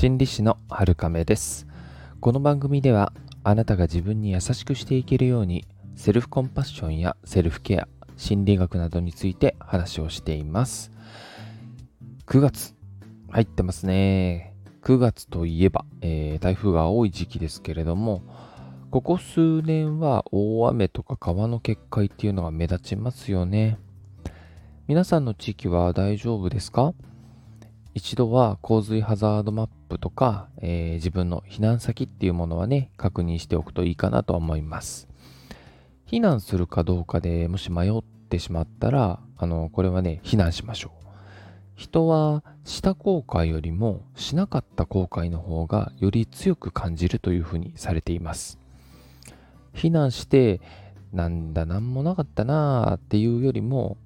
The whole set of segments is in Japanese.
心理師の春亀です。この番組ではあなたが自分に優しくしていけるようにセルフコンパッションやセルフケア心理学などについて話をしています。9月入ってますね。9月といえば、えー、台風が多い時期ですけれどもここ数年は大雨とか川の決壊っていうのが目立ちますよね。皆さんの地域は大丈夫ですか？一度は洪水ハザードマップとか、えー、自分の避難先っていうものはね、確認しておくといいかなと思います。避難するかどうかでもし迷ってしまったら、あの、これはね、避難しましょう。人はした後悔よりもしなかった後悔の方がより強く感じるというふうにされています。避難して、なんだ、なんもなかったなーっていうよりも、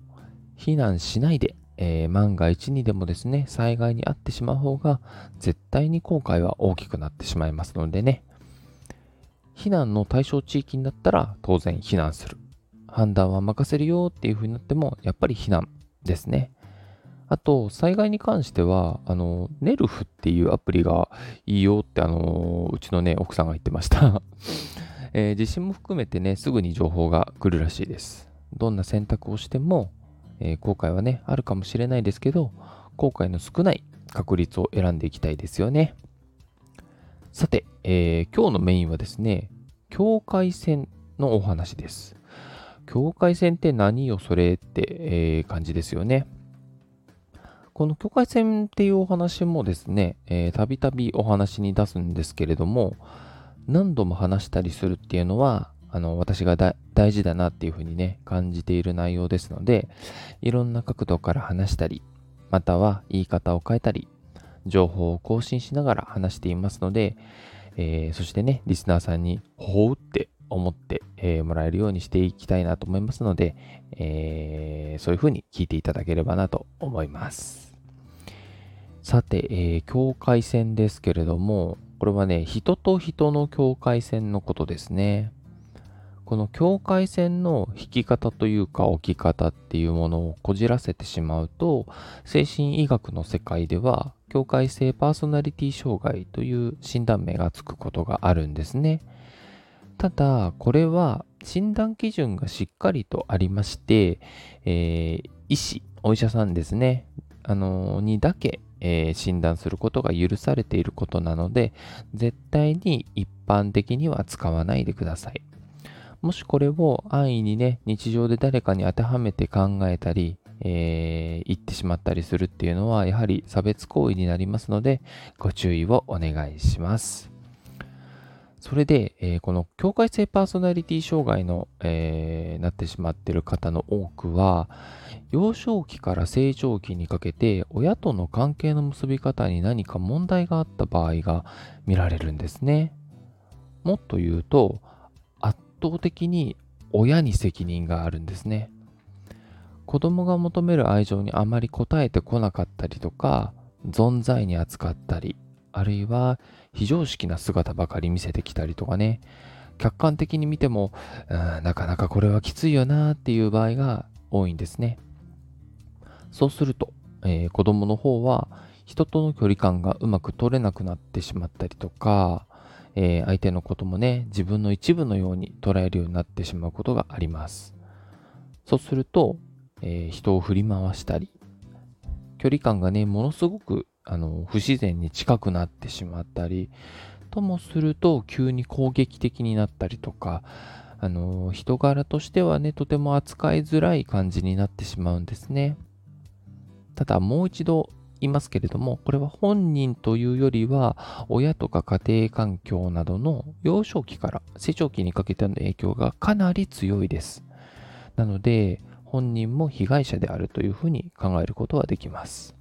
避難しないでえー、万が一にでもですね、災害に遭ってしまう方が、絶対に後悔は大きくなってしまいますのでね、避難の対象地域になったら当然避難する。判断は任せるよっていう風になっても、やっぱり避難ですね。あと、災害に関しては、あの、ネルフっていうアプリがいいよって、あの、うちのね、奥さんが言ってました えー、地震も含めてね、すぐに情報が来るらしいです。どんな選択をしても、えー、後悔はね、あるかもしれないですけど、後悔の少ない確率を選んでいきたいですよね。さて、えー、今日のメインはですね、境界線のお話です。境界線って何よそれって、えー、感じですよね。この境界線っていうお話もですね、たびたびお話に出すんですけれども、何度も話したりするっていうのは、あの、私が大事だなっていうふうにね、感じている内容ですので、いろんな角度から話したり、または言い方を変えたり、情報を更新しながら話していますので、えー、そしてね、リスナーさんにほうって思って、えー、もらえるようにしていきたいなと思いますので、えー、そういうふうに聞いていただければなと思います。さて、えー、境界線ですけれども、これはね、人と人の境界線のことですね。この境界線の引き方というか置き方っていうものをこじらせてしまうと精神医学の世界では境界性パーソナリティ障害という診断名がつくことがあるんですね。ただこれは診断基準がしっかりとありまして、えー、医師お医者さんですね。あのー、にだけ、え、診断することが許されていることなので絶対に一般的には使わないでください。もしこれを安易にね、日常で誰かに当てはめて考えたり、えー、言ってしまったりするっていうのは、やはり差別行為になりますので、ご注意をお願いします。それで、えー、この境界性パーソナリティ障害の、えー、なってしまってる方の多くは、幼少期から成長期にかけて、親との関係の結び方に何か問題があった場合が見られるんですね。もっと言うと、倒的に親に責任があるんですね。子供が求める愛情にあまり応えてこなかったりとか、存在に扱ったり、あるいは非常識な姿ばかり見せてきたりとかね、客観的に見ても、なかなかこれはきついよなっていう場合が多いんですね。そうすると、えー、子供の方は人との距離感がうまく取れなくなってしまったりとか、えー、相手のこともね、自分の一部のように捉えるようになってしまうことがあります。そうすると、えー、人を振り回したり、距離感がね、ものすごくあの不自然に近くなってしまったり、ともすると急に攻撃的になったりとか、あの人柄としてはね、とても扱いづらい感じになってしまうんですね。ただもう一度いますけれども、これは本人というよりは、親とか家庭環境などの幼少期から成長期にかけての影響がかなり強いです。なので、本人も被害者であるというふうに考えることはできます。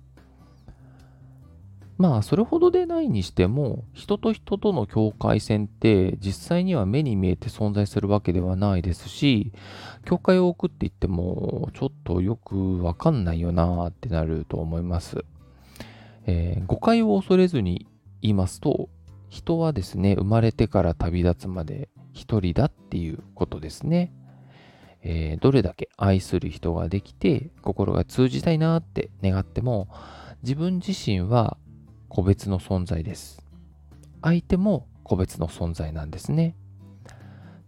まあ、それほどでないにしても、人と人との境界線って実際には目に見えて存在するわけではないですし、境界を置くって言っても、ちょっとよくわかんないよなってなると思います。えー、誤解を恐れずに言いますと、人はですね、生まれてから旅立つまで一人だっていうことですね。えー、どれだけ愛する人ができて、心が通じたいなって願っても、自分自身は個別の存在です。相手も個別の存在なんですね。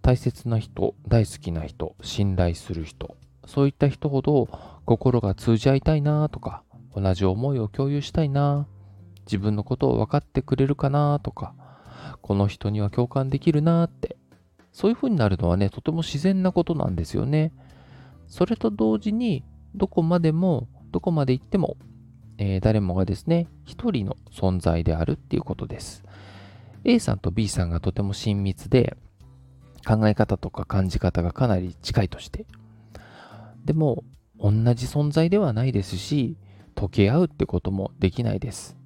大切な人、大好きな人、信頼する人、そういった人ほど心が通じ合いたいなとか、同じ思いを共有したいな自分のことを分かってくれるかなとか、この人には共感できるなって、そういう風になるのはね、とても自然なことなんですよね。それと同時に、どこまでも、どこまで行っても、えー、誰もがですね、一人の存在であるっていうことです。A さんと B さんがとても親密で、考え方とか感じ方がかなり近いとして。でも、同じ存在ではないですし、溶け合うってこともできないです。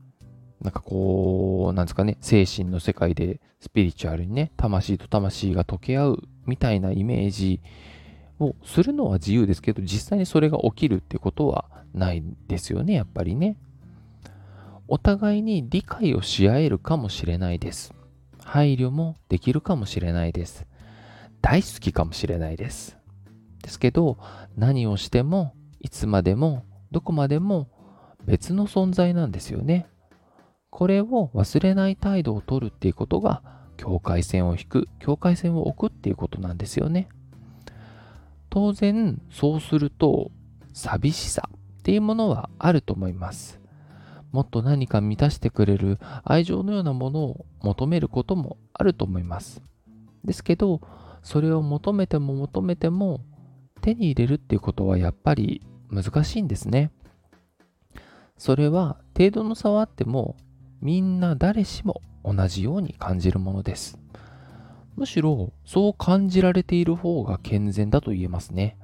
なんかこう、なんですかね、精神の世界でスピリチュアルにね、魂と魂が溶け合うみたいなイメージをするのは自由ですけど、実際にそれが起きるってことはないですよね、やっぱりね。お互いに理解をし合えるかもしれないです。配慮もできるかもしれないです。大好きかもしれないです。ですけど、何をしても、いつまでも、どこまでも別の存在なんですよね。これを忘れない態度をとるっていうことが境界線を引く、境界線を置くっていうことなんですよね。当然、そうすると寂しさっていうものはあると思います。もっと何か満たしてくれる愛情のようなものを求めることもあると思います。ですけど、それを求めても求めても手に入れるっていうことはやっぱり難しいんですね。それは程度の差はあってもみんな誰しも同じように感じるものです。むしろそう感じられている方が健全だと言えますね。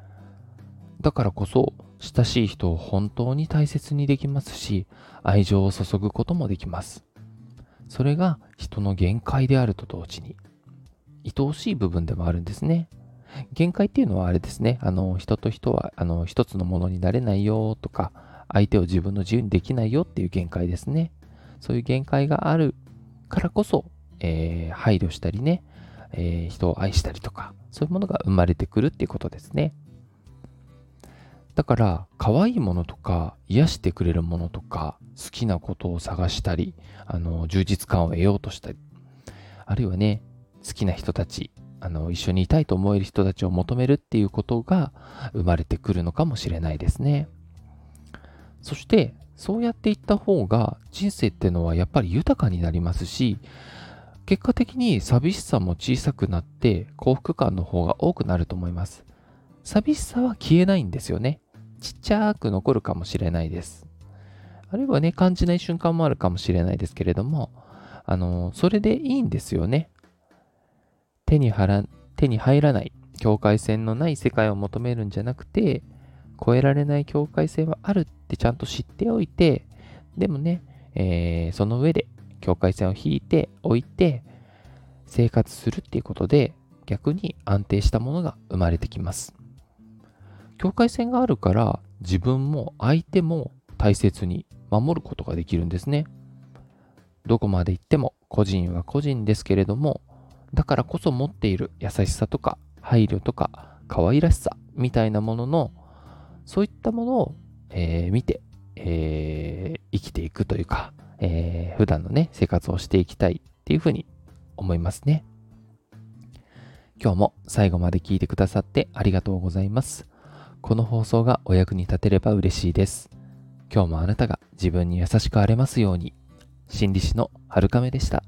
だからこそ親しい人を本当に大切にできますし愛情を注ぐこともできます。それが人の限界であると同時に愛おしい部分でもあるんですね。限界っていうのはあれですね。あの人と人はあの一つのものになれないよとか相手を自分の自由にできないよっていう限界ですね。そういう限界があるからこそ、えー、配慮したりね、えー、人を愛したりとか、そういうものが生まれてくるっていうことですね。だから、可愛いものとか、癒してくれるものとか、好きなことを探したり、あの、充実感を得ようとしたり、あるいはね、好きな人たち、あの、一緒にいたいと思える人たちを求めるっていうことが生まれてくるのかもしれないですね。そして、そうやっていった方が人生ってのはやっぱり豊かになりますし、結果的に寂しさも小さくなって幸福感の方が多くなると思います。寂しさは消えないんですよね。ちっちゃく残るかもしれないです。あるいはね、感じない瞬間もあるかもしれないですけれども、あの、それでいいんですよね。手に手に入らない、境界線のない世界を求めるんじゃなくて、越えられない境界線はあるってちゃんと知っておいて、でもね、えー、その上で境界線を引いておいて、生活するっていうことで、逆に安定したものが生まれてきます。境界線があるから、自分も相手も大切に守ることができるんですね。どこまで行っても個人は個人ですけれども、だからこそ持っている優しさとか配慮とか可愛らしさみたいなもののそういったものを、えー、見て、えー、生きていくというか、えー、普段のね、生活をしていきたいっていうふうに思いますね。今日も最後まで聞いてくださってありがとうございます。この放送がお役に立てれば嬉しいです。今日もあなたが自分に優しくあれますように。心理師の春亀でした。